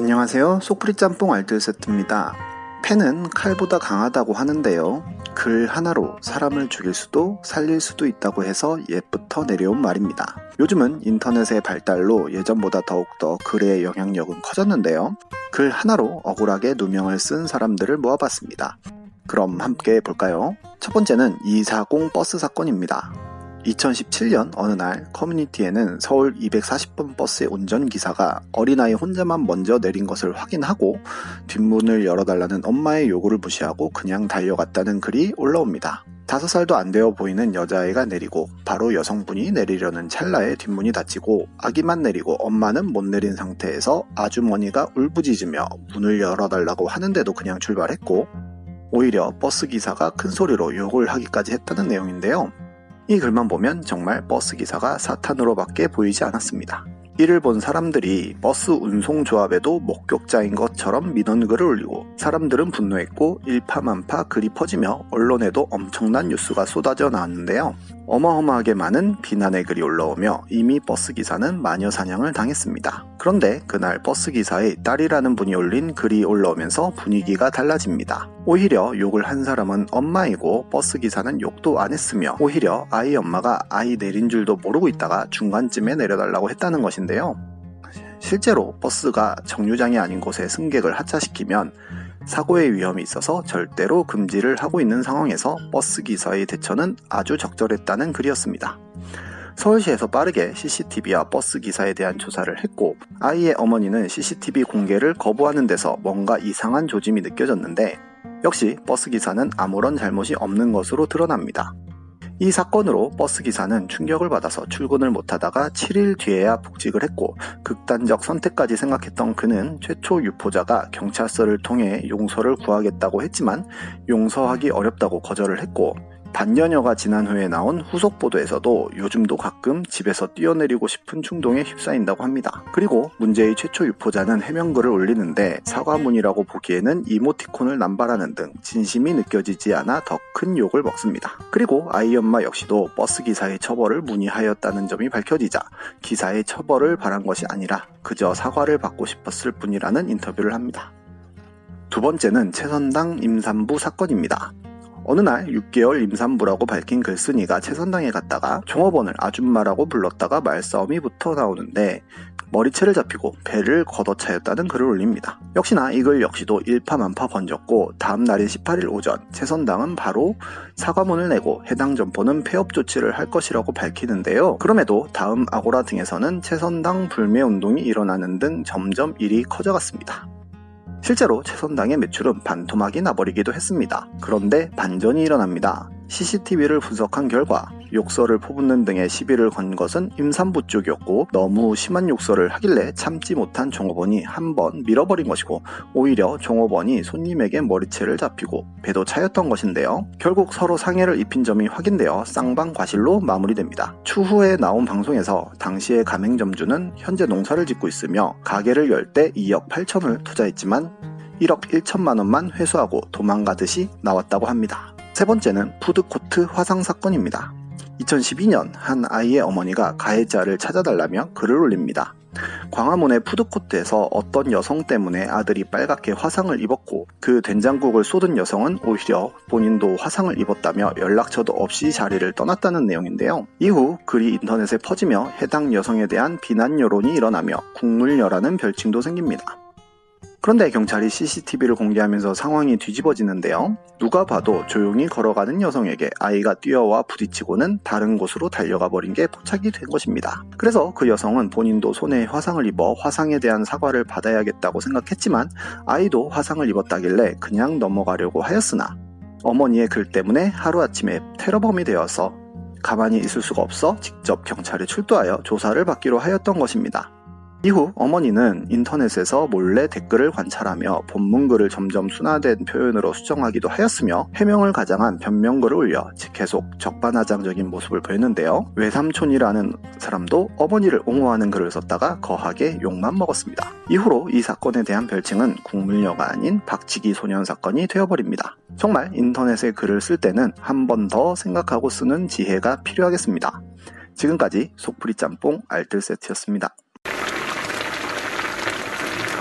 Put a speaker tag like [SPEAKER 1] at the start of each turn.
[SPEAKER 1] 안녕하세요. 속풀이 짬뽕 알뜰 세트입니다. 펜은 칼보다 강하다고 하는데요. 글 하나로 사람을 죽일 수도 살릴 수도 있다고 해서 옛부터 내려온 말입니다. 요즘은 인터넷의 발달로 예전보다 더욱더 글의 영향력은 커졌는데요. 글 하나로 억울하게 누명을 쓴 사람들을 모아봤습니다. 그럼 함께 볼까요? 첫 번째는 240 버스 사건입니다. 2017년 어느 날 커뮤니티에는 서울 240번 버스의 운전기사가 어린아이 혼자만 먼저 내린 것을 확인하고 뒷문을 열어달라는 엄마의 요구를 무시하고 그냥 달려갔다는 글이 올라옵니다. 5살도 안 되어 보이는 여자아이가 내리고 바로 여성분이 내리려는 찰나에 뒷문이 닫히고 아기만 내리고 엄마는 못 내린 상태에서 아주머니가 울부짖으며 문을 열어달라고 하는데도 그냥 출발했고 오히려 버스 기사가 큰 소리로 욕을 하기까지 했다는 내용인데요. 이 글만 보면 정말 버스 기사가 사탄으로밖에 보이지 않았습니다. 이를 본 사람들이 버스 운송조합에도 목격자인 것처럼 민원글을 올리고 사람들은 분노했고 일파만파 글이 퍼지며 언론에도 엄청난 뉴스가 쏟아져 나왔는데요. 어마어마하게 많은 비난의 글이 올라오며 이미 버스 기사는 마녀 사냥을 당했습니다. 그런데 그날 버스 기사의 딸이라는 분이 올린 글이 올라오면서 분위기가 달라집니다. 오히려 욕을 한 사람은 엄마이고 버스 기사는 욕도 안 했으며 오히려 아이 엄마가 아이 내린 줄도 모르고 있다가 중간쯤에 내려달라고 했다는 것인데요. 실제로 버스가 정류장이 아닌 곳에 승객을 하차시키면 사고의 위험이 있어서 절대로 금지를 하고 있는 상황에서 버스 기사의 대처는 아주 적절했다는 글이었습니다. 서울시에서 빠르게 CCTV와 버스 기사에 대한 조사를 했고 아이의 어머니는 CCTV 공개를 거부하는 데서 뭔가 이상한 조짐이 느껴졌는데 역시 버스 기사는 아무런 잘못이 없는 것으로 드러납니다. 이 사건으로 버스 기사는 충격을 받아서 출근을 못하다가 7일 뒤에야 복직을 했고 극단적 선택까지 생각했던 그는 최초 유포자가 경찰서를 통해 용서를 구하겠다고 했지만 용서하기 어렵다고 거절을 했고 반년여가 지난 후에 나온 후속 보도에서도 요즘도 가끔 집에서 뛰어내리고 싶은 충동에 휩싸인다고 합니다. 그리고 문제의 최초 유포자는 해명글을 올리는데 사과문이라고 보기에는 이모티콘을 남발하는 등 진심이 느껴지지 않아 더 큰 욕을 먹습니다. 그리고 아이 엄마 역시도 버스 기사의 처벌을 문의하였다는 점이 밝혀지자 기사의 처벌을 바란 것이 아니라 그저 사과를 받고 싶었을 뿐이라는 인터뷰를 합니다. 두 번째는 최선당 임산부 사건입니다. 어느 날 6개월 임산부라고 밝힌 글쓴이가 최선당에 갔다가 종업원을 아줌마라고 불렀다가 말싸움이 붙어 나오는데 머리채를 잡히고 배를 걷어차였다는 글을 올립니다. 역시나 이 글 역시도 일파만파 번졌고 다음 날인 18일 오전 최선당은 바로 사과문을 내고 해당 점포는 폐업 조치를 할 것이라고 밝히는데요. 그럼에도 다음 아고라 등에서는 최선당 불매 운동이 일어나는 등 점점 일이 커져갔습니다. 실제로 최선당의 매출은 반토막이 나버리기도 했습니다. 그런데 반전이 일어납니다. CCTV를 분석한 결과 욕설을 퍼붓는 등의 시비를 건 것은 임산부 쪽이었고 너무 심한 욕설을 하길래 참지 못한 종업원이 한 번 밀어버린 것이고 오히려 종업원이 손님에게 머리채를 잡히고 배도 차였던 것인데요. 결국 서로 상해를 입힌 점이 확인되어 쌍방 과실로 마무리됩니다. 추후에 나온 방송에서 당시의 가맹점주는 현재 농사를 짓고 있으며 가게를 열 때 2억 8천을 투자했지만 1억 1천만 원만 회수하고 도망가듯이 나왔다고 합니다. 세 번째는 푸드코트 화상 사건입니다. 2012년 한 아이의 어머니가 가해자를 찾아달라며 글을 올립니다. 광화문의 푸드코트에서 어떤 여성 때문에 아들이 빨갛게 화상을 입었고 그 된장국을 쏟은 여성은 오히려 본인도 화상을 입었다며 연락처도 없이 자리를 떠났다는 내용인데요. 이후 글이 인터넷에 퍼지며 해당 여성에 대한 비난 여론이 일어나며 국물녀라는 별칭도 생깁니다. 그런데 경찰이 CCTV를 공개하면서 상황이 뒤집어지는데요. 누가 봐도 조용히 걸어가는 여성에게 아이가 뛰어와 부딪히고는 다른 곳으로 달려가 버린 게 포착이 된 것입니다. 그래서 그 여성은 본인도 손에 화상을 입어 화상에 대한 사과를 받아야겠다고 생각했지만 아이도 화상을 입었다길래 그냥 넘어가려고 하였으나 어머니의 글 때문에 하루아침에 테러범이 되어서 가만히 있을 수가 없어 직접 경찰에 출두하여 조사를 받기로 하였던 것입니다. 이후 어머니는 인터넷에서 몰래 댓글을 관찰하며 본문글을 점점 순화된 표현으로 수정하기도 하였으며 해명을 가장한 변명글을 올려 계속 적반하장적인 모습을 보였는데요. 외삼촌이라는 사람도 어머니를 옹호하는 글을 썼다가 거하게 욕만 먹었습니다. 이후로 이 사건에 대한 별칭은 국물녀가 아닌 박치기 소년 사건이 되어버립니다. 정말 인터넷에 글을 쓸 때는 한 번 더 생각하고 쓰는 지혜가 필요하겠습니다. 지금까지 속풀이 짬뽕 알뜰 세트였습니다.